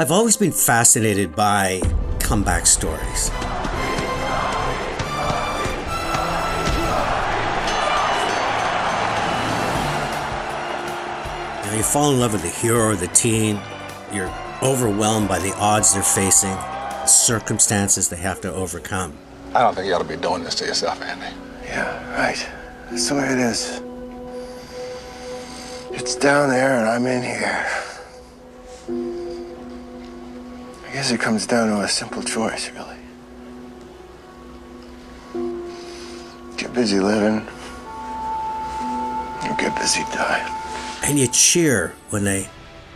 I've always been fascinated by comeback stories. You, know, you fall in love with the hero or the teen, you're overwhelmed by the odds they're facing, the circumstances they have to overcome. I don't think you ought to be doing this to yourself, Andy. Yeah, right. That's the way it is. It's down there and I'm in here. I guess it comes down to a simple choice, really. Get busy living, or get busy dying. And you cheer when they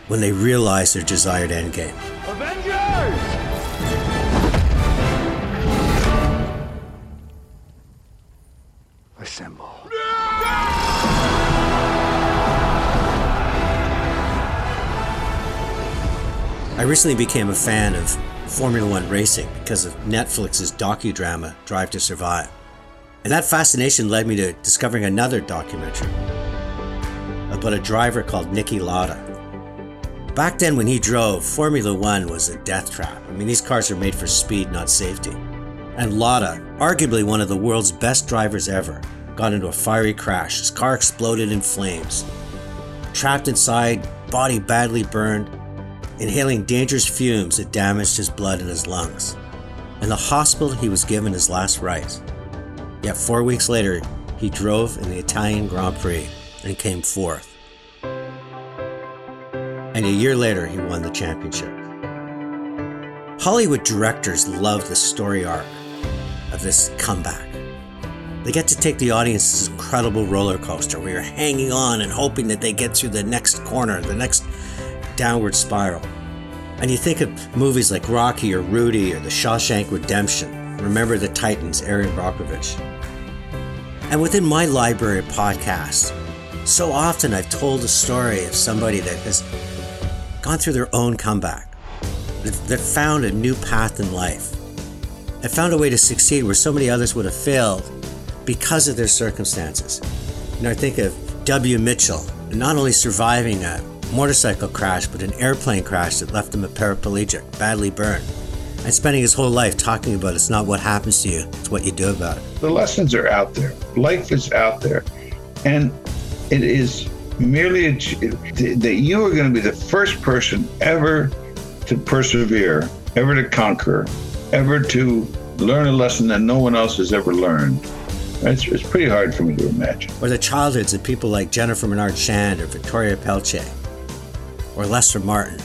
when they realize their desired endgame. Avengers! Recently became a fan of Formula One racing because of Netflix's docudrama Drive to Survive. And that fascination led me to discovering another documentary about a driver called Niki Lauda. Back then, when he drove, Formula One was a death trap. I mean, these cars are made for speed, not safety. And Lauda, arguably one of the world's best drivers ever, got into a fiery crash. His car exploded in flames. Trapped inside, body badly burned, inhaling dangerous fumes that damaged his blood and his lungs. In the hospital, he was given his last rites. Yet four weeks later, he drove in the Italian Grand Prix and came fourth. And a year later, he won the championship. Hollywood directors love the story arc of this comeback. They get to take the audience's incredible roller coaster where you're hanging on and hoping that they get through the next corner, the next downward spiral. And you think of movies like Rocky or Rudy or The Shawshank Redemption. Remember the Titans, Erin Brockovich. And within my library of podcasts, so often I've told a story of somebody that has gone through their own comeback, that, that found a new path in life, and found a way to succeed where so many others would have failed because of their circumstances. And I think of W. Mitchell, not only surviving a motorcycle crash, but an airplane crash that left him a paraplegic, badly burned, and spending his whole life talking about it's not what happens to you, it's what you do about it. The lessons are out there, life is out there, and it is merely a, that you are going to be the first person ever to persevere, ever to conquer, ever to learn a lesson that no one else has ever learned. It's, it's pretty hard for me to imagine. Or the childhoods of people like Jennifer Menard Shand or Victoria Pelche or Lester Martin,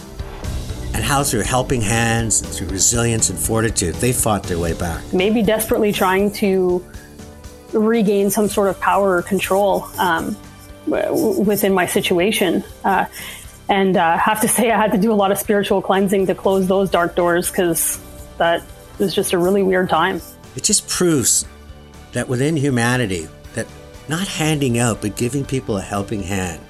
and how through helping hands and through resilience and fortitude, they fought their way back. Maybe desperately trying to regain some sort of power or control um, within my situation. Uh, and uh, have to say, I had to do a lot of spiritual cleansing to close those dark doors because that was just a really weird time. It just proves that within humanity, that not handing out but giving people a helping hand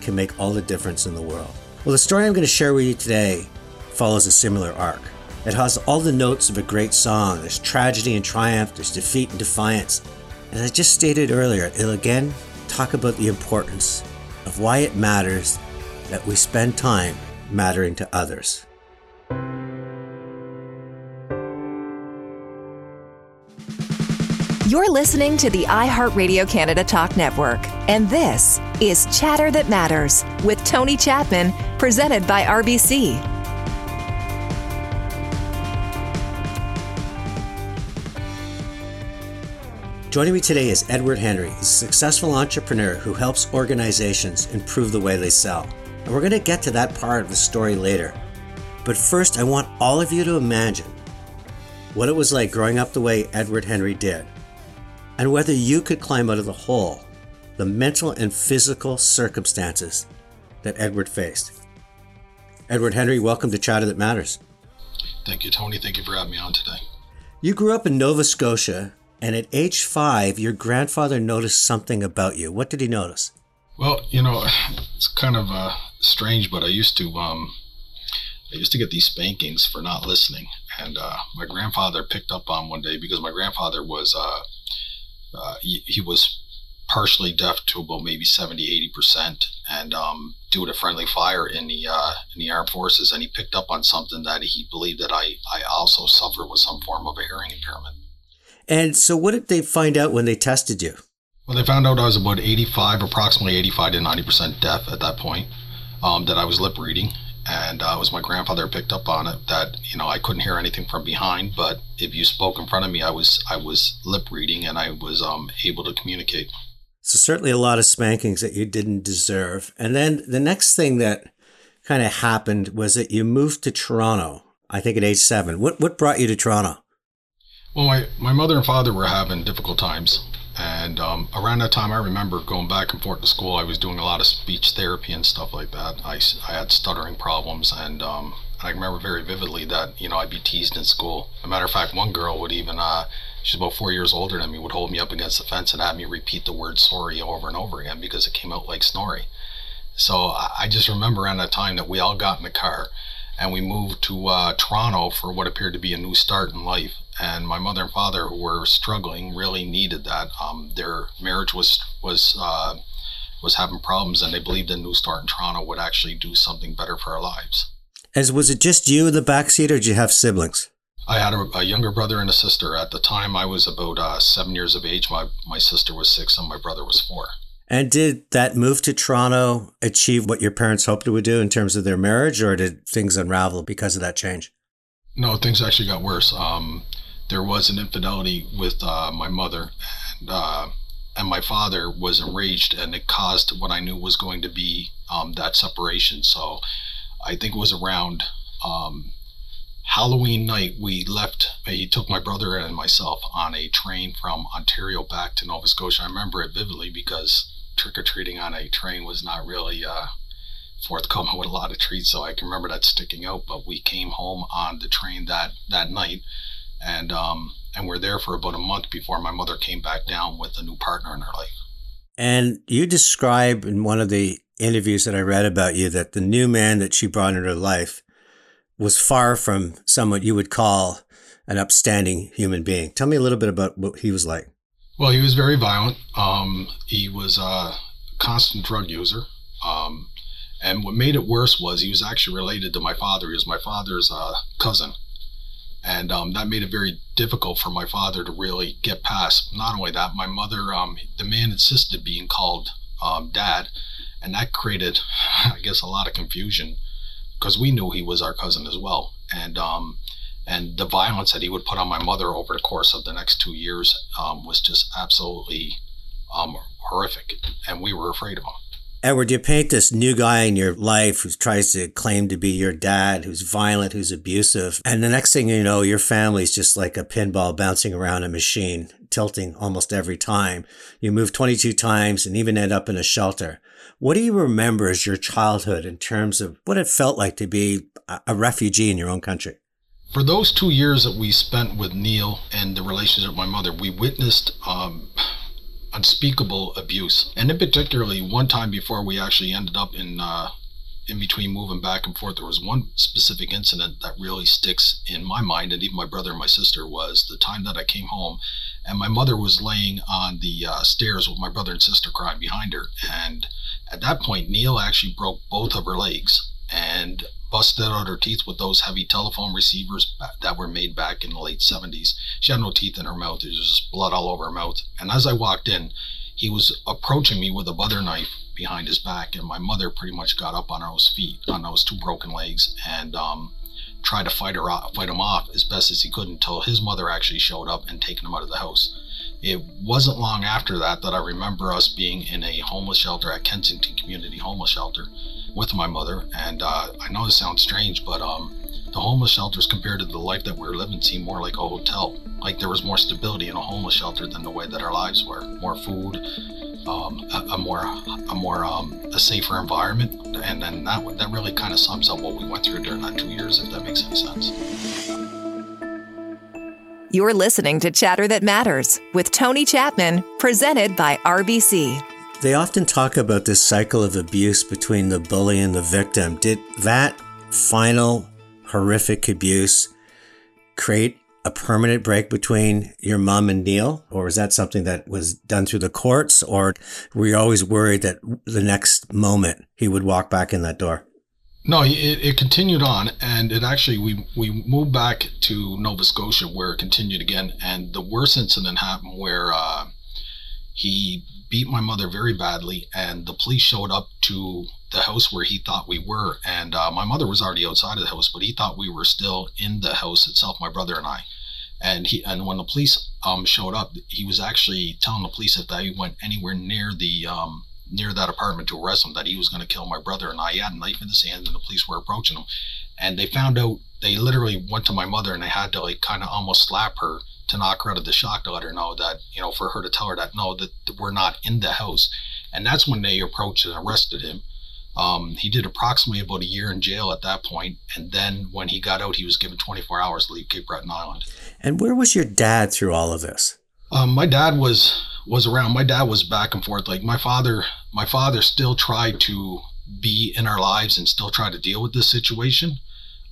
can make all the difference in the world. Well, the story I'm going to share with you today follows a similar arc. It has all the notes of a great song. There's tragedy and triumph, there's defeat and defiance. As I just stated earlier, it'll again talk about the importance of why it matters that we spend time mattering to others. You're listening to the iHeartRadio Canada Talk Network, and this is Chatter That Matters with Tony Chapman, presented by RBC. Joining me today is Edward Henry, a successful entrepreneur who helps organizations improve the way they sell. And we're going to get to that part of the story later. But first, I want all of you to imagine what it was like growing up the way Edward Henry did and whether you could climb out of the hole, the mental and physical circumstances that Edward faced. Edward Henry, welcome to Chatter That Matters. Thank you, Tony. Thank you for having me on today. You grew up in Nova Scotia, and at age five, your grandfather noticed something about you. What did he notice? Well, you know, it's kind of uh, strange, but I used to um, I used to get these spankings for not listening, and uh, my grandfather picked up on one day because my grandfather was uh, uh, he, he, was partially deaf to about maybe 70, 80%, and um, due to friendly fire in the uh, in the armed forces. And he picked up on something that he believed that I, I also suffered with some form of a hearing impairment. And so, what did they find out when they tested you? Well, they found out I was about 85, approximately 85 to 90% deaf at that point, um, that I was lip reading. And uh, it was my grandfather picked up on it that, you know, I couldn't hear anything from behind, but if you spoke in front of me, I was I was lip reading and I was um, able to communicate. So, certainly a lot of spankings that you didn't deserve. And then the next thing that kind of happened was that you moved to Toronto, I think at age seven. What, what brought you to Toronto? Well, my, my mother and father were having difficult times. And um, around that time, I remember going back and forth to school. I was doing a lot of speech therapy and stuff like that. I, I had stuttering problems, and um, I remember very vividly that you know I'd be teased in school. As a matter of fact, one girl would even uh, she's about four years older than me would hold me up against the fence and have me repeat the word sorry over and over again because it came out like snorri. So I just remember around that time that we all got in the car and we moved to uh, Toronto for what appeared to be a new start in life. And my mother and father, who were struggling, really needed that. Um, their marriage was was uh, was having problems, and they believed a new start in Toronto would actually do something better for our lives. As was it just you in the backseat, or did you have siblings? I had a, a, younger brother and a sister. At the time, I was about uh, seven years of age. My my sister was six, and my brother was four. And did that move to Toronto achieve what your parents hoped it would do in terms of their marriage, or did things unravel because of that change? No, things actually got worse. Um, there was an infidelity with uh, my mother, and uh, and my father was enraged, and it caused what I knew was going to be um, that separation. So, I think it was around um, Halloween night. We left. He took my brother and myself on a train from Ontario back to Nova Scotia. I remember it vividly because trick or treating on a train was not really uh, forthcoming with a lot of treats, so I can remember that sticking out. But we came home on the train that that night, and um, and we're there for about a month before my mother came back down with a new partner in her life. And you describe in one of the interviews that I read about you that the new man that she brought into her life was far from someone you would call an upstanding human being. Tell me a little bit about what he was like. Well, he was very violent. Um, he was a constant drug user. Um, and what made it worse was he was actually related to my father. He was my father's uh, cousin. And um, that made it very difficult for my father to really get past. Not only that, my mother, um, the man insisted being called um, dad. And that created, I guess, a lot of confusion because we knew he was our cousin as well. And um, and the violence that he would put on my mother over the course of the next two years um, was just absolutely um, horrific, and we were afraid of him. Edward, you paint this new guy in your life who tries to claim to be your dad, who's violent, who's abusive. And the next thing you know, your family's just like a pinball bouncing around a machine, tilting almost every time. You move 22 times and even end up in a shelter. What do you remember as your childhood in terms of what it felt like to be a refugee in your own country? for those two years that we spent with Neil and the relationship with my mother, we witnessed um, unspeakable abuse. And in particularly, one time before we actually ended up in uh, in between moving back and forth, there was one specific incident that really sticks in my mind, and even my brother and my sister was the time that I came home, and my mother was laying on the uh, stairs with my brother and sister crying behind her. And at that point, Neil actually broke both of her legs, and busted out her teeth with those heavy telephone receivers that were made back in the late 70s. She had no teeth in her mouth. There was just blood all over her mouth. And as I walked in, he was approaching me with a butter knife behind his back. And my mother pretty much got up on those feet, on those two broken legs, and um, tried to fight her off, fight him off as best as he could until his mother actually showed up and taken him out of the house. It wasn't long after that that I remember us being in a homeless shelter at Kensington Community Homeless Shelter with my mother. And uh, I know this sounds strange, but um, the homeless shelters compared to the life that we were living seemed more like a hotel. Like there was more stability in a homeless shelter than the way that our lives were. More food, um, a, a, more, a more, um, a safer environment, and then that that really kind of sums up what we went through during that two years, if that makes any sense. You're listening to Chatter That Matters with Tony Chapman, presented by RBC. They often talk about this cycle of abuse between the bully and the victim. Did that final horrific abuse create a permanent break between your mom and Neil, or was that something that was done through the courts, or were you always worried that the next moment he would walk back in that door? No, it, it continued on, and it actually we we moved back to Nova Scotia where it continued again, and the worst incident happened where uh, he beat my mother very badly, and the police showed up to the house where he thought we were, and uh, my mother was already outside of the house, but he thought we were still in the house itself, my brother and I. And he and when the police um, showed up, he was actually telling the police if they went anywhere near the um, near that apartment to arrest him that he was going to kill my brother and I. He had a knife in his hand, and the police were approaching him, and they found out. They literally went to my mother and they had to like kind of almost slap her to knock her out of the shock to let her know that you know for her to tell her that no that we're not in the house, and that's when they approached and arrested him. Um, he did approximately about a year in jail at that point, and then when he got out, he was given 24 hours to leave Cape Breton Island. And where was your dad through all of this? Um, my dad was was around. My dad was back and forth. Like my father, my father still tried to be in our lives and still try to deal with this situation.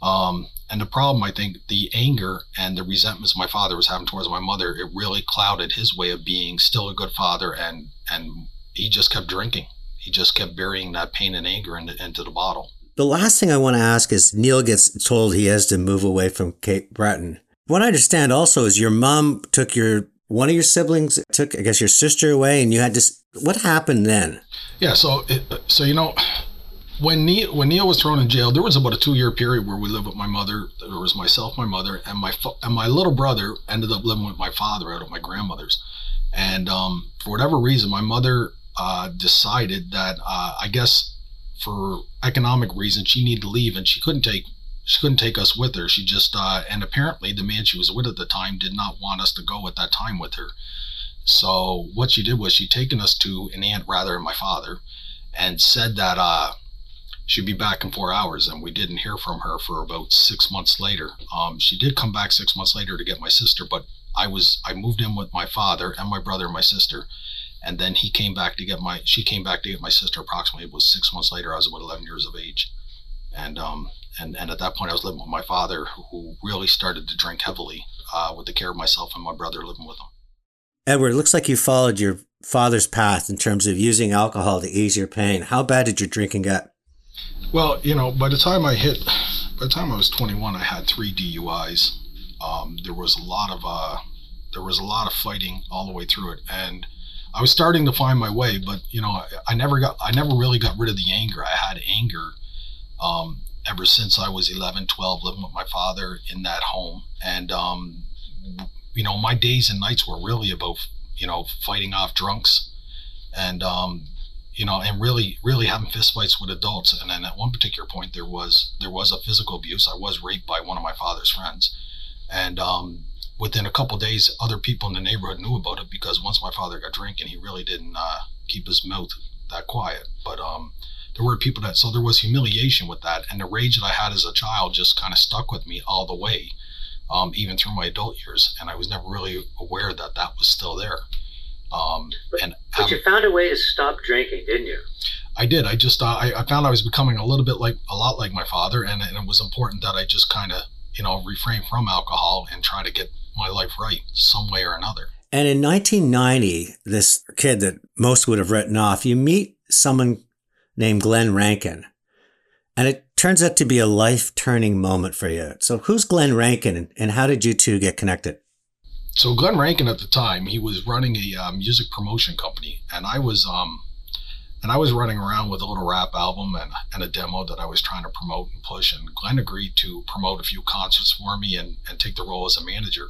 Um, and the problem, I think, the anger and the resentments my father was having towards my mother, it really clouded his way of being still a good father, and and he just kept drinking he just kept burying that pain and anger into, into the bottle. The last thing I want to ask is Neil gets told he has to move away from Cape Breton. What I understand also is your mom took your one of your siblings took I guess your sister away, and you had to. What happened then? Yeah, so it, so you know when Neil when Neil was thrown in jail, there was about a two year period where we lived with my mother. There was myself, my mother, and my and my little brother ended up living with my father out at my grandmother's. And um, for whatever reason, my mother uh, decided that uh, I guess for economic reasons she needed to leave and she couldn't take she couldn't take us with her. She just uh, and apparently the man she was with at the time did not want us to go at that time with her. So what she did was she taken us to an aunt rather than my father, and said that uh, she'd be back in four hours. And we didn't hear from her for about six months later. Um, she did come back six months later to get my sister, but I was I moved in with my father and my brother and my sister, and then he came back to get my she came back to get my sister approximately it was six months later i was about 11 years of age and um and and at that point i was living with my father who really started to drink heavily uh, with the care of myself and my brother living with him edward it looks like you followed your father's path in terms of using alcohol to ease your pain how bad did your drinking get well you know by the time i hit by the time i was 21 i had three duis um, there was a lot of uh, there was a lot of fighting all the way through it and I was starting to find my way, but you know, I, I never got, I never really got rid of the anger. I had anger um, ever since I was 11, 12, living with my father in that home. And, um, you know, my days and nights were really about, you know, fighting off drunks and, um, you know, and really, really having fistfights with adults. And then at one particular point, there was, there was a physical abuse. I was raped by one of my father's friends. And, um, within a couple days, other people in the neighborhood knew about it because once my father got drinking, he really didn't uh, keep his mouth that quiet. But um, there were people that, so there was humiliation with that. And the rage that I had as a child just kind of stuck with me all the way, um, even through my adult years. And I was never really aware that that was still there. Um, but, and but you found a way to stop drinking, didn't you? I did. I just uh, I, I, found I was becoming a little bit like a lot like my father, and, and it was important that I just kind of you know refrain from alcohol and try to get my life right some way or another. And in 1990, this kid that most would have written off, you meet someone named Glenn Rankin. And it turns out to be a life turning moment for you. So, who's Glenn Rankin and how did you two get connected? So, Glenn Rankin at the time, he was running a uh, music promotion company. And I was, um, and I was running around with a little rap album and, and a demo that I was trying to promote and push. And Glenn agreed to promote a few concerts for me and, and take the role as a manager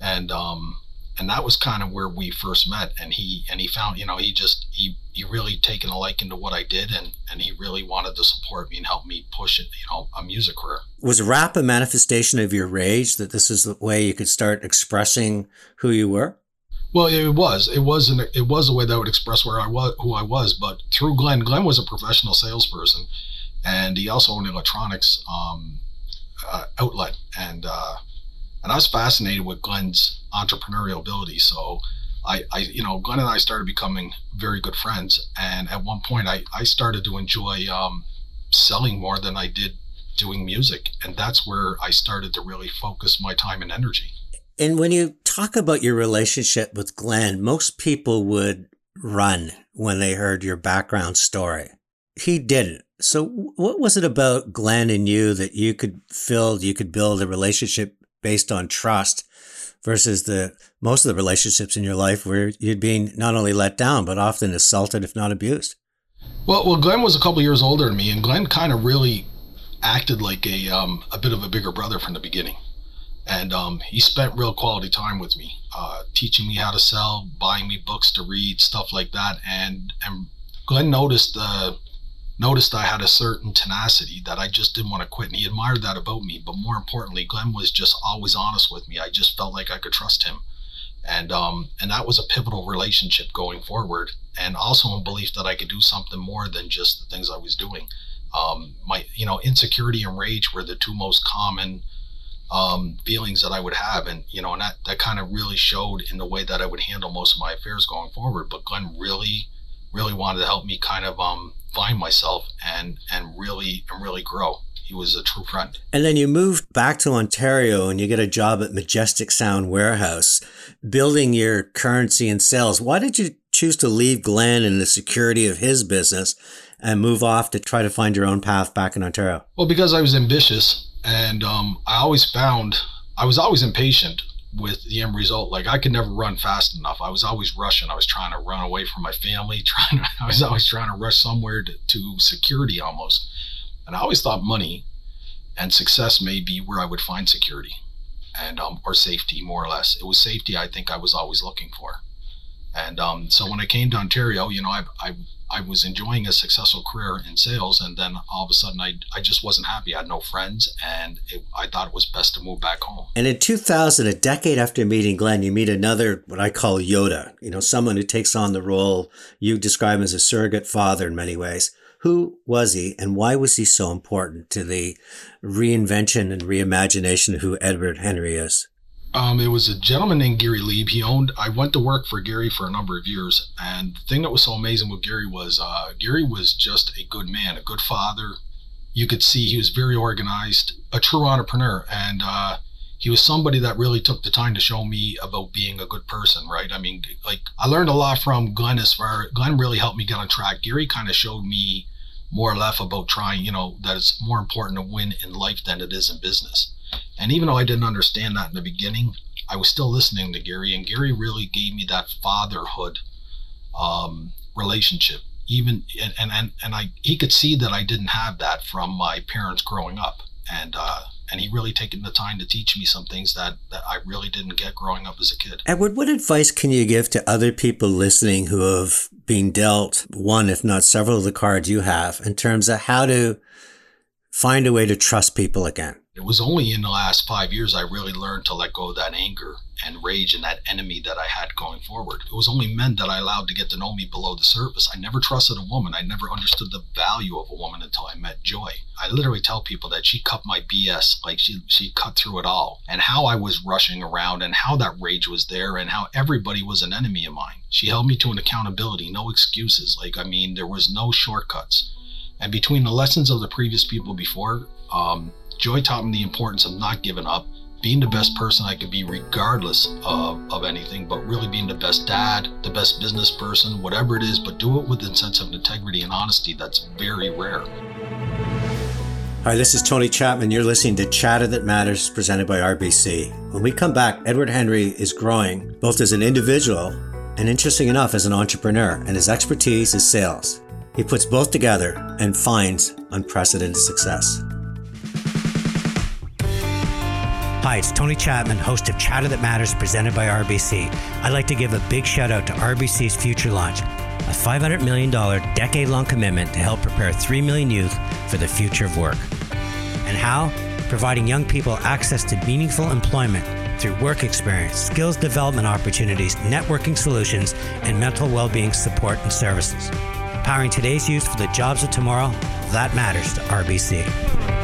and um, and that was kind of where we first met. And he and he found, you know, he just he he really taken a liking to what I did, and and he really wanted to support me and help me push it, you know, a music career. Was rap a manifestation of your rage that this is the way you could start expressing who you were? Well, it was. It was an, It was a way that would express where I was, who I was. But through Glenn, Glenn was a professional salesperson, and he also owned an electronics um, uh, outlet. And uh, and I was fascinated with Glenn's entrepreneurial ability. So I, I, you know, Glenn and I started becoming very good friends. And at one point, I, I started to enjoy um, selling more than I did doing music. And that's where I started to really focus my time and energy. And when you talk about your relationship with Glenn, most people would run when they heard your background story. He didn't. So, what was it about Glenn and you that you could feel you could build a relationship based on trust versus the most of the relationships in your life where you'd been not only let down but often assaulted, if not abused? Well, well, Glenn was a couple years older than me, and Glenn kind of really acted like a um, a bit of a bigger brother from the beginning and um, he spent real quality time with me, uh, teaching me how to sell, buying me books to read, stuff like that. And and Glenn noticed uh, noticed I had a certain tenacity that I just didn't want to quit, and he admired that about me. But more importantly, Glenn was just always honest with me. I just felt like I could trust him, and um, and that was a pivotal relationship going forward, and also a belief that I could do something more than just the things I was doing. Um, my you know insecurity and rage were the two most common um, feelings that I would have. And, you know, and that, that kind of really showed in the way that I would handle most of my affairs going forward. But Glenn really, really wanted to help me kind of um, find myself and, and really, and really grow. He was a true friend. And then you moved back to Ontario and you get a job at Majestic Sound Warehouse, building your currency and sales. Why did you choose to leave Glenn and the security of his business and move off to try to find your own path back in Ontario? Well, because I was ambitious and um, I always found I was always impatient with the end result. Like I could never run fast enough. I was always rushing. I was trying to run away from my family. Trying to, I was always trying to rush somewhere to, to security almost. And I always thought money and success may be where I would find security and um, or safety more or less. It was safety I think I was always looking for. And um, so when I came to Ontario, you know, I, I I was enjoying a successful career in sales, and then all of a sudden, I, I just wasn't happy. I had no friends, and it, I thought it was best to move back home. And in 2000, a decade after meeting Glenn, you meet another, what I call Yoda, you know, someone who takes on the role you describe as a surrogate father in many ways. Who was he, and why was he so important to the reinvention and reimagination of who Edward Henry is? Um, it was a gentleman named Gary Lieb. He owned. I went to work for Gary for a number of years, and the thing that was so amazing with Gary was uh, Gary was just a good man, a good father. You could see he was very organized, a true entrepreneur, and uh, he was somebody that really took the time to show me about being a good person. Right? I mean, like I learned a lot from Glenn. As far Glenn really helped me get on track. Gary kind of showed me more or less about trying. You know that it's more important to win in life than it is in business and even though I didn't understand that in the beginning, I was still listening to Gary, and Gary really gave me that fatherhood um, relationship. Even and, and and I he could see that I didn't have that from my parents growing up, and uh, and he really taken the time to teach me some things that that I really didn't get growing up as a kid. Edward, what advice can you give to other people listening who have been dealt one, if not several, of the cards you have in terms of how to find a way to trust people again? It was only in the last five years I really learned to let go of that anger and rage and that enemy that I had going forward. It was only men that I allowed to get to know me below the surface. I never trusted a woman. I never understood the value of a woman until I met Joy. I literally tell people that she cut my BS, like she she cut through it all, and how I was rushing around and how that rage was there and how everybody was an enemy of mine. She held me to an accountability, no excuses. Like I mean, there was no shortcuts. And between the lessons of the previous people before, um, Joy taught me the importance of not giving up, being the best person I could be regardless of, of anything, but really being the best dad, the best business person, whatever it is, but do it with a sense of integrity and honesty that's very rare. Hi, this is Tony Chapman. You're listening to Chatter That Matters, presented by RBC. When we come back, Edward Henry is growing both as an individual and, interesting enough, as an entrepreneur, and his expertise is sales. He puts both together and finds unprecedented success. Hi, it's Tony Chapman, host of Chatter That Matters, presented by RBC. I'd like to give a big shout out to RBC's Future Launch, a $500 million decade long commitment to help prepare 3 million youth for the future of work. And how? Providing young people access to meaningful employment through work experience, skills development opportunities, networking solutions, and mental well being support and services. Powering today's youth for the jobs of tomorrow, that matters to RBC.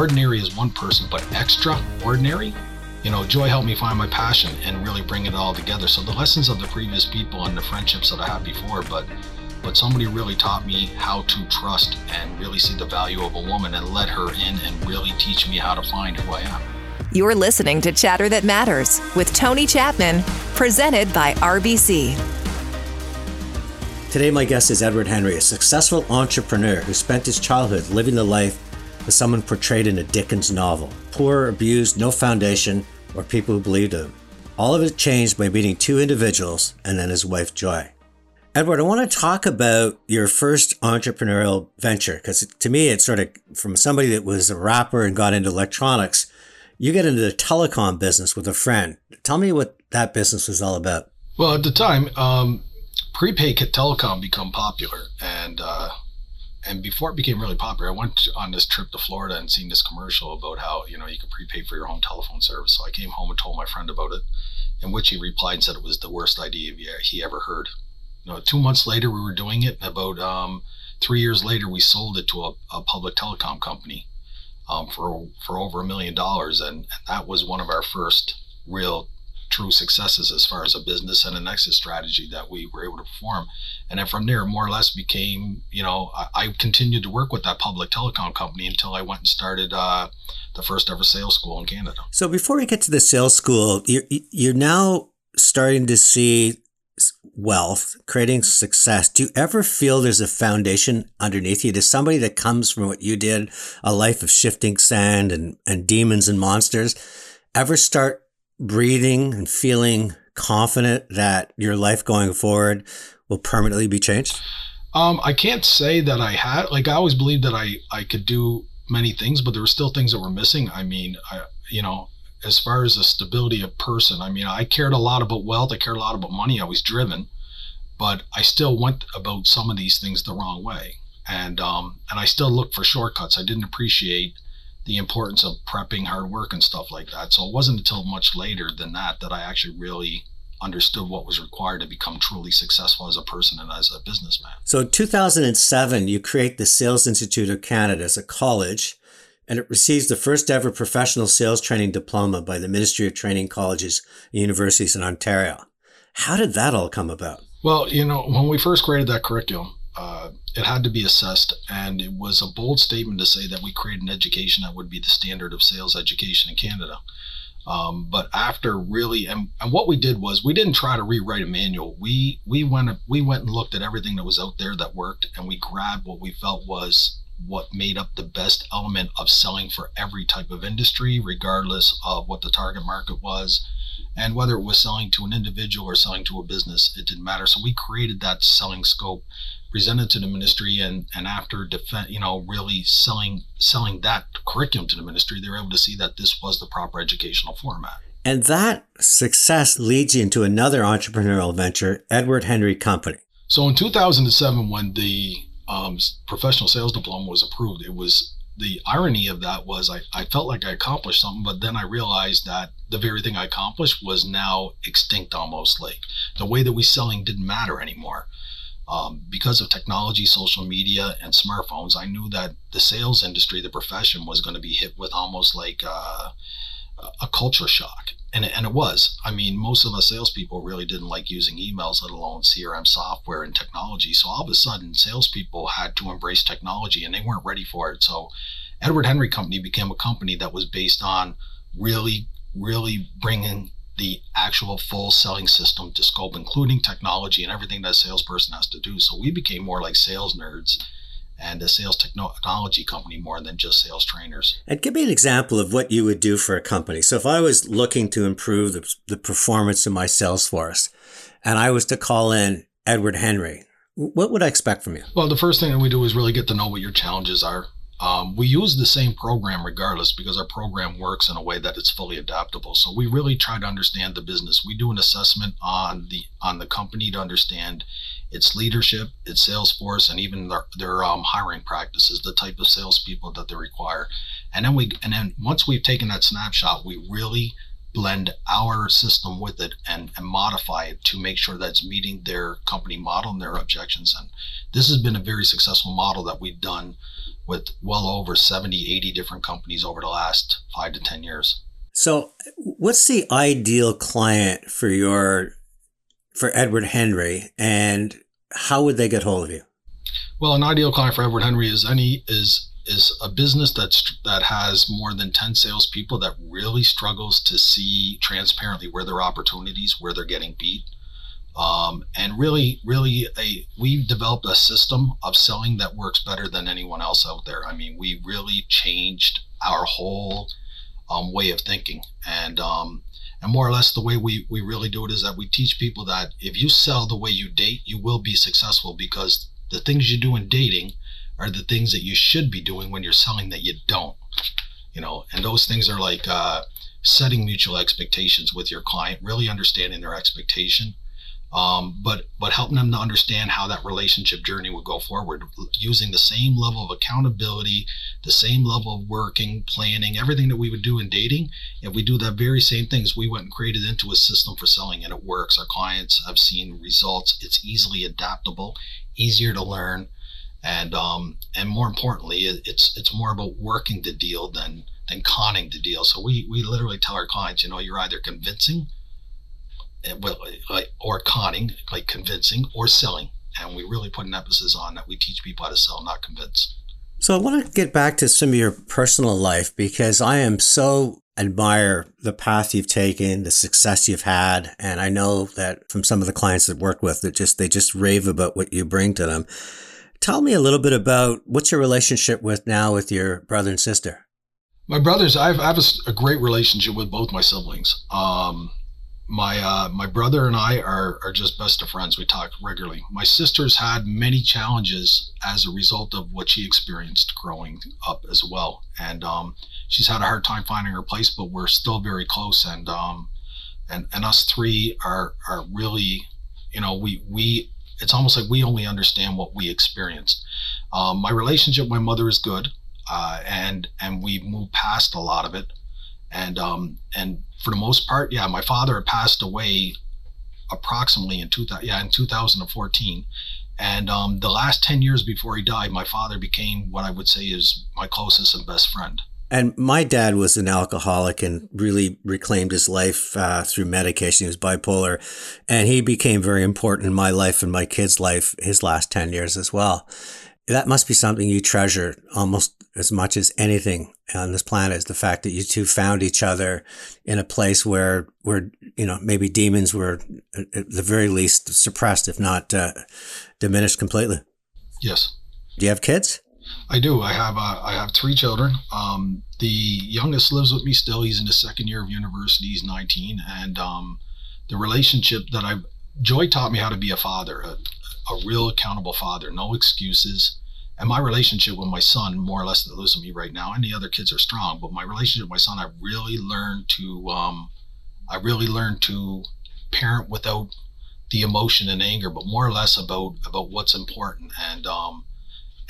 Ordinary is one person, but extraordinary, you know, Joy helped me find my passion and really bring it all together. So the lessons of the previous people and the friendships that I had before, but but but somebody really taught me how to trust and really see the value of a woman and let her in and really teach me how to find who I am. You're listening to Chatter That Matters with Tony Chapman, presented by RBC. Today, my guest is Edward Henry, a successful entrepreneur who spent his childhood living the life of someone portrayed in a Dickens novel poor, abused, no foundation, or people who believed him. All of it changed by meeting two individuals and then his wife, Joy. Edward, I want to talk about your first entrepreneurial venture because to me, it's sort of from somebody that was a rapper and got into electronics. You get into the telecom business with a friend. Tell me what that business was all about. Well, at the time, um, prepaid telecom become popular, and uh, and before it became really popular, I went on this trip to Florida and seen this commercial about how you know you could prepay for your home telephone service. So I came home and told my friend about it, in which he replied and said it was the worst idea he ever heard. You know, two months later we were doing it, and about um, three years later we sold it to a, a public telecom company um, for for over a million dollars, and, and that was one of our first real true successes as far as a business and an exit strategy that we were able to perform. And then from there, more or less became, you know, I, I continued to work with that public telecom company until I went and started uh, the first ever sales school in Canada. So before we get to the sales school, you're, you're now starting to see wealth, creating success, do you ever feel there's a foundation underneath you? Does somebody that comes from what you did, a life of shifting sand and, and demons and monsters, ever start breathing and feeling confident that your life going forward will permanently be changed? Um, I can't say that I had. Like I always believed that I I could do many things, but there were still things that were missing. I mean, I, you know, as far as the stability of person, I mean, I cared a lot about wealth. I cared a lot about money. I was driven, but I still went about some of these things the wrong way, and um, and I still looked for shortcuts. I didn't appreciate the importance of prepping, hard work, and stuff like that. So it wasn't until much later than that that I actually really understood what was required to become truly successful as a person and as a businessman. So in 2007, you create the Sales Institute of Canada as a college and it receives the first ever professional sales training diploma by the Ministry of Training Colleges and Universities in Ontario. How did that all come about? Well, you know, when we first created that curriculum, uh, it had to be assessed, and it was a bold statement to say that we create an education that would be the standard of sales education in Canada. Um, but after really, and, and what we did was we didn't try to rewrite a manual. We we went we went and looked at everything that was out there that worked, and we grabbed what we felt was what made up the best element of selling for every type of industry, regardless of what the target market was. And whether it was selling to an individual or selling to a business, it didn't matter. So we created that selling scope, presented to the ministry, and and after defend, you know, really selling selling that curriculum to the ministry, they were able to see that this was the proper educational format. And that success leads you into another entrepreneurial venture, Edward Henry Company. So in 2007, when the um, professional sales diploma was approved, it was the irony of that was I, I felt like I accomplished something, but then I realized that the very thing I accomplished was now extinct almost. Like the way that we selling didn't matter anymore. Um, because of technology, social media, and smartphones, I knew that the sales industry, the profession, was going to be hit with almost like uh, a culture shock and it, and it was. I mean, most of us salespeople really didn't like using emails, let alone CRM software and technology. So all of a sudden, salespeople had to embrace technology, and they weren't ready for it. So Edward Henry Company became a company that was based on really, really bringing the actual full selling system to scope, including technology and everything that a salesperson has to do. So we became more like sales nerds and a sales technology company more than just sales trainers. And give me an example of what you would do for a company. So if I was looking to improve the, the performance of my sales force and I was to call in Edward Henry, what would I expect from you? Well, the first thing that we do is really get to know what your challenges are. Um, we use the same program regardless because our program works in a way that it's fully adaptable. So we really try to understand the business. We do an assessment on the on the company to understand its leadership, its sales force, and even their, their um, hiring practices, the type of salespeople that they require. And then we and then once we've taken that snapshot, we really blend our system with it and, and modify it to make sure that it's meeting their company model and their objections. And this has been a very successful model that we've done with well over 70, 80 different companies over the last five to 10 years. So, what's the ideal client for your for Edward Henry, and how would they get hold of you? Well, an ideal client for Edward Henry is any is is a business that's that has more than 10 salespeople that really struggles to see transparently where their opportunities, where they're getting beat. Um, and really, really, a, we've developed a system of selling that works better than anyone else out there. I mean, we really changed our whole um, way of thinking, and um, and more or less the way we we really do it is that we teach people that if you sell the way you date, you will be successful because the things you do in dating are the things that you should be doing when you're selling that you don't you know? And those things are like uh, setting mutual expectations with your client really understanding their expectation um, but but helping them to understand how that relationship journey would go forward using the same level of accountability the same level of working planning everything that we would do in dating. If we do that very same things we went and created into a system for selling and it works. Our clients have seen results. It's easily adaptable easier to learn and um, and more importantly, it's it's more about working the deal than than conning the deal. So we we literally tell our clients, you know, you're either convincing, eh, or conning, like convincing, or selling, and we really put an emphasis on that. We teach people how to sell, not convince. So I want to get back to some of your personal life because I am so admire the path you've taken, the success you've had, and I know that from some of the clients that work with that just they just rave about what you bring to them. Tell me a little bit about what's your relationship with now with your brother and sister. My brothers, I've, I have a, a great relationship with both my siblings. Um, my uh, my brother and I are, are just best of friends. We talk regularly. My sister's had many challenges as a result of what she experienced growing up as well, and um, she's had a hard time finding her place. But we're still very close, and um, and and us three are are really, you know, we we it's almost like we only understand what we experienced. Um, my relationship with my mother is good, uh, and and we've moved past a lot of it, and um, and for the most part, yeah, my father passed away approximately in two yeah in 2014, and um, the last 10 years before he died, my father became what I would say is my closest and best friend. And my dad was an alcoholic and really reclaimed his life uh, through medication. He was bipolar, and he became very important in my life and my kids' life his last 10 years as well. That must be something you treasure almost as much as anything on this planet is the fact that you two found each other in a place where, where, you know, maybe demons were at the very least suppressed, if not uh, diminished completely. Yes. Do you have kids? I do. I have uh, I have three children. Um, the youngest lives with me still. He's in the second year of university. He's 19, and um, the relationship that I Joy taught me how to be a father, a, a, real accountable father, no excuses. And my relationship with my son, more or less, that lives with me right now, and the other kids are strong. But my relationship with my son, I really learned to, um, I really learned to parent without the emotion and anger, but more or less about about what's important. And um,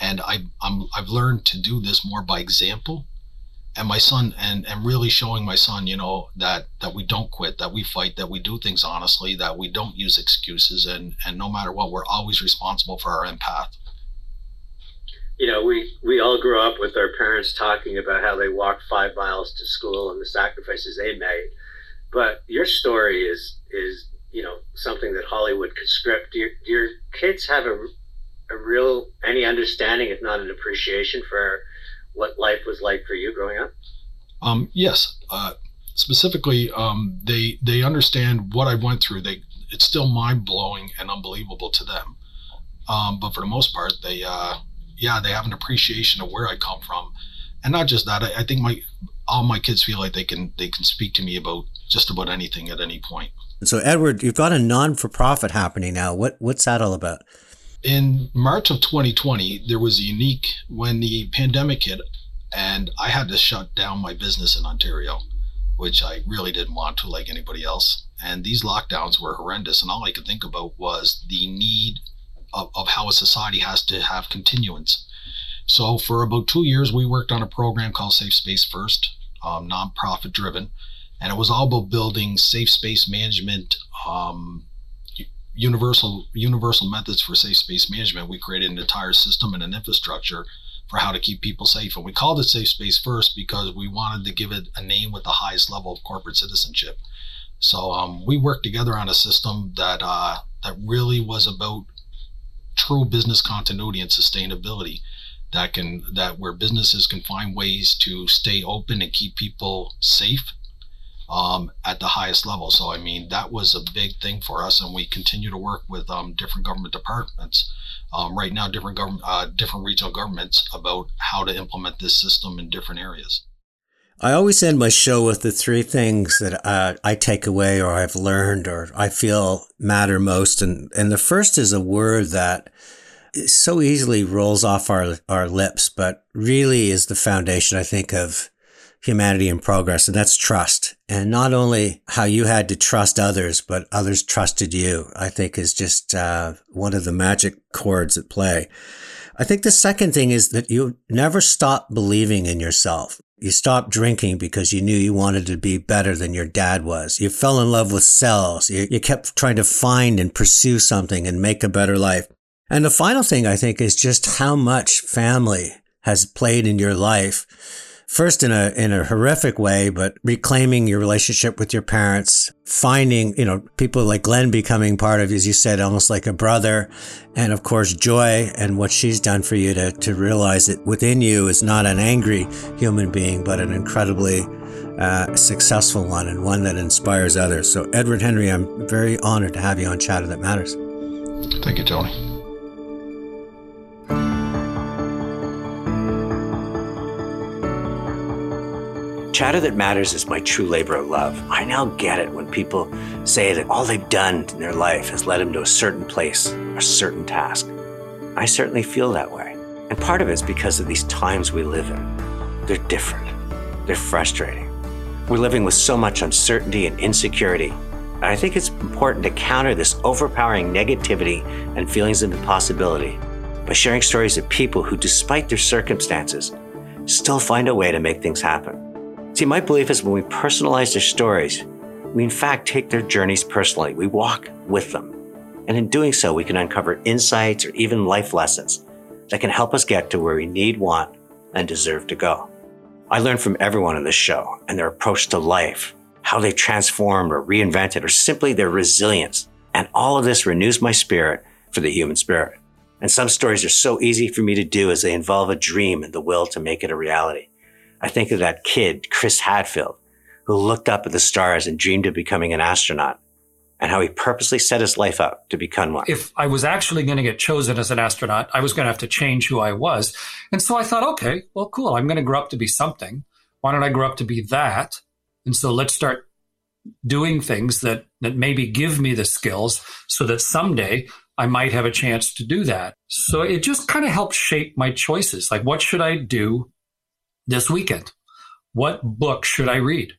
and I, I'm I've learned to do this more by example, and my son and and really showing my son, you know, that that we don't quit, that we fight, that we do things honestly, that we don't use excuses, and and no matter what, we're always responsible for our empath. You know, we we all grew up with our parents talking about how they walked five miles to school and the sacrifices they made, but your story is is you know something that Hollywood could script. Do your, do your kids have a a real any understanding, if not an appreciation, for what life was like for you growing up? Um, yes, uh, specifically, um, they they understand what I went through. They it's still mind blowing and unbelievable to them. Um, but for the most part, they uh, yeah they have an appreciation of where I come from, and not just that. I, I think my all my kids feel like they can they can speak to me about just about anything at any point. So Edward, you've got a non for profit happening now. What what's that all about? In March of 2020, there was a unique when the pandemic hit, and I had to shut down my business in Ontario, which I really didn't want to, like anybody else. And these lockdowns were horrendous, and all I could think about was the need of, of how a society has to have continuance. So, for about two years, we worked on a program called Safe Space First, um, nonprofit driven, and it was all about building safe space management um, universal universal methods for safe space management, we created an entire system and an infrastructure for how to keep people safe. And we called it Safe Space First because we wanted to give it a name with the highest level of corporate citizenship. So um, we worked together on a system that uh, that really was about true business continuity and sustainability that can that where businesses can find ways to stay open and keep people safe um, at the highest level. So I mean that was a big thing for us, and we continue to work with um, different government departments um, right now, different government, uh, different regional governments about how to implement this system in different areas. I always end my show with the three things that uh, I take away or I've learned or I feel matter most. And, and the first is a word that so easily rolls off our, our lips, but really is the foundation, I think, of humanity and progress. And that's trust. And not only how you had to trust others, but others trusted you, I think is just uh, one of the magic chords at play. I think the second thing is that you never stop believing in yourself. You stopped drinking because you knew you wanted to be better than your dad was. You fell in love with cells. You, you kept trying to find and pursue something and make a better life. And the final thing I think is just how much family has played in your life first in a in a horrific way, but reclaiming your relationship with your parents, finding you know people like Glenn becoming part of, as you said, almost like a brother, and of course Joy and what she's done for you to to realize that within you is not an angry human being, but an incredibly uh, successful one and one that inspires others. So Edward Henry, I'm very honored to have you on Chatter That Matters. Thank you, Tony. Chatter That Matters is my true labor of love. I now get it when people say that all they've done in their life has led them to a certain place, a certain task. I certainly feel that way. And part of it's because of these times we live in. They're different, they're frustrating. We're living with so much uncertainty and insecurity. And I think it's important to counter this overpowering negativity and feelings of impossibility by sharing stories of people who, despite their circumstances, still find a way to make things happen. See, my belief is when we personalize their stories, we in fact take their journeys personally. We walk with them. And in doing so, we can uncover insights or even life lessons that can help us get to where we need, want, and deserve to go. I learn from everyone in this show and their approach to life, how they transformed or reinvented, or simply their resilience. And all of this renews my spirit for the human spirit. And some stories are so easy for me to do as they involve a dream and the will to make it a reality. I think of that kid, Chris Hadfield, who looked up at the stars and dreamed of becoming an astronaut and how he purposely set his life up to become one. If I was actually going to get chosen as an astronaut, I was going to have to change who I was. And so I thought, okay, well, cool. I'm going to grow up to be something. Why don't I grow up to be that? And so let's start doing things that, that maybe give me the skills so that someday I might have a chance to do that. So it just kind of helped shape my choices. Like, what should I do this weekend? What book should I read?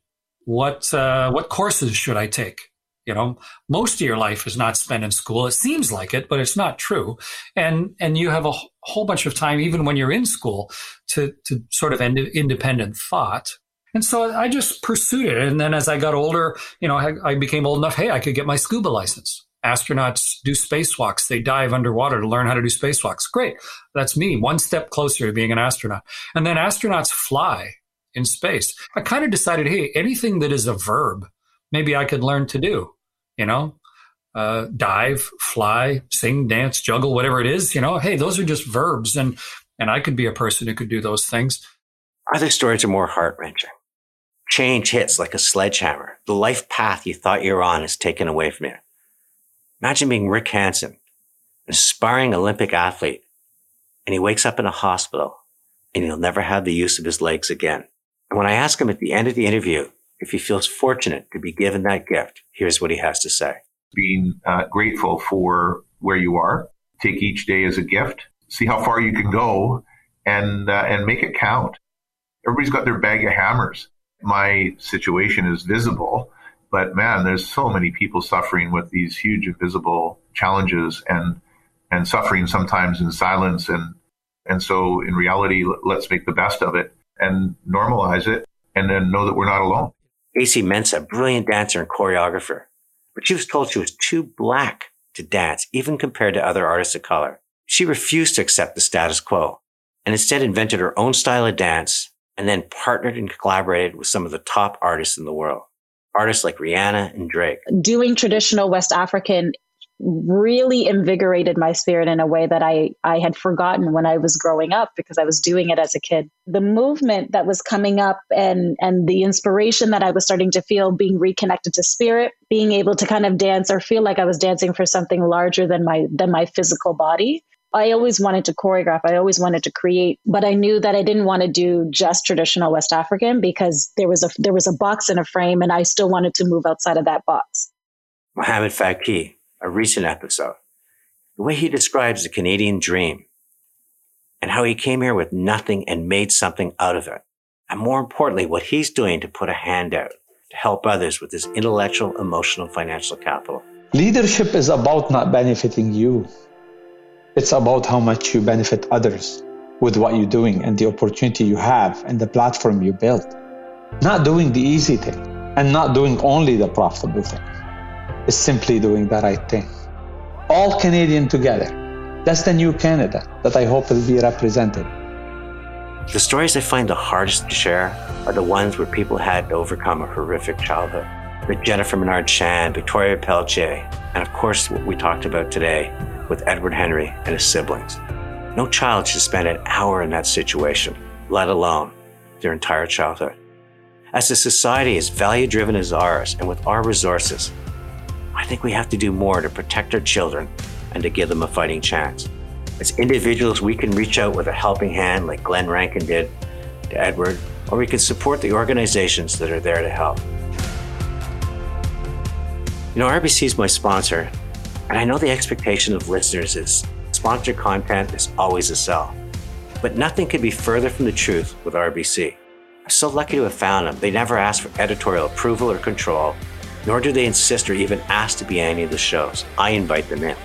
What uh, what courses should I take? You know, most of your life is not spent in school. It seems like it, but it's not true. And and you have a whole bunch of time, even when you're in school, to to sort of ind- independent thought. And so I just pursued it. And then as I got older, you know, I, I became old enough. Hey, I could get my scuba license astronauts do spacewalks. They dive underwater to learn how to do spacewalks. Great. That's me, one step closer to being an astronaut. And then astronauts fly in space. I kind of decided, hey, anything that is a verb, maybe I could learn to do, you know, uh, dive, fly, sing, dance, juggle, whatever it is, you know, hey, those are just verbs. And, and I could be a person who could do those things. Other stories are more heart wrenching. Change hits like a sledgehammer. The life path you thought you were on is taken away from you. Imagine being Rick Hansen, an aspiring Olympic athlete, and he wakes up in a hospital and he'll never have the use of his legs again. And when I ask him at the end of the interview if he feels fortunate to be given that gift, here's what he has to say. Being uh, grateful for where you are, take each day as a gift, see how far you can go, and uh, and make it count. Everybody's got their bag of hammers. My situation is visible, but man, there's so many people suffering with these huge invisible challenges and and suffering sometimes in silence and and so in reality, let's make the best of it and normalize it and then know that we're not alone. AC Mensah, brilliant dancer and choreographer, but she was told she was too black to dance, even compared to other artists of color. She refused to accept the status quo and instead invented her own style of dance and then partnered and collaborated with some of the top artists in the world artists like Rihanna and Drake. Doing traditional West African really invigorated my spirit in a way that I, I had forgotten when I was growing up because I was doing it as a kid. The movement that was coming up and, and the inspiration that I was starting to feel being reconnected to spirit, being able to kind of dance or feel like I was dancing for something larger than my, than my physical body. I always wanted to choreograph. I always wanted to create, but I knew that I didn't want to do just traditional West African because there was a there was a box and a frame, and I still wanted to move outside of that box. Mohamed Fakih, a recent episode, the way he describes the Canadian dream and how he came here with nothing and made something out of it. And more importantly, what he's doing to put a hand out to help others with his intellectual, emotional, financial capital. Leadership is about not benefiting you. It's about how much you benefit others with what you're doing and the opportunity you have and the platform you built. Not doing the easy thing and not doing only the profitable thing. It's simply doing the right thing. All Canadian together. That's the new Canada that I hope will be represented. The stories I find the hardest to share are the ones where people had to overcome a horrific childhood. With Jennifer Menard Chan, Victoria Pelche, and of course, what we talked about today with Edward Henry and his siblings. No child should spend an hour in that situation, let alone their entire childhood. As a society as value driven as ours and with our resources, I think we have to do more to protect our children and to give them a fighting chance. As individuals, we can reach out with a helping hand like Glenn Rankin did to Edward, or we can support the organizations that are there to help. You know, RBC is my sponsor, and I know the expectation of listeners is sponsored content is always a sell. But nothing could be further from the truth with RBC. I'm so lucky to have found them. They never ask for editorial approval or control, nor do they insist or even ask to be any of the shows. I invite them in.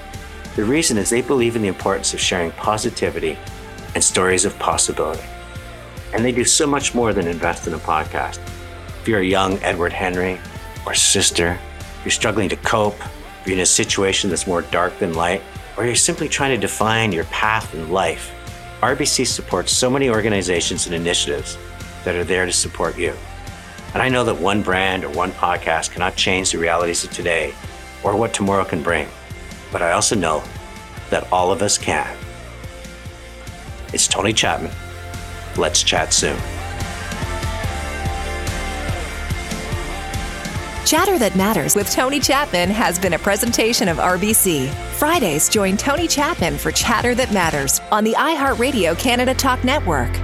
The reason is they believe in the importance of sharing positivity and stories of possibility. And they do so much more than invest in a podcast. If you're a young Edward Henry or sister, you're struggling to cope, you're in a situation that's more dark than light, or you're simply trying to define your path in life, RBC supports so many organizations and initiatives that are there to support you. And I know that one brand or one podcast cannot change the realities of today or what tomorrow can bring. But I also know that all of us can. It's Tony Chapman. Let's chat soon. Chatter That Matters with Tony Chapman has been a presentation of RBC. Fridays, join Tony Chapman for Chatter That Matters on the iHeartRadio Canada Talk Network.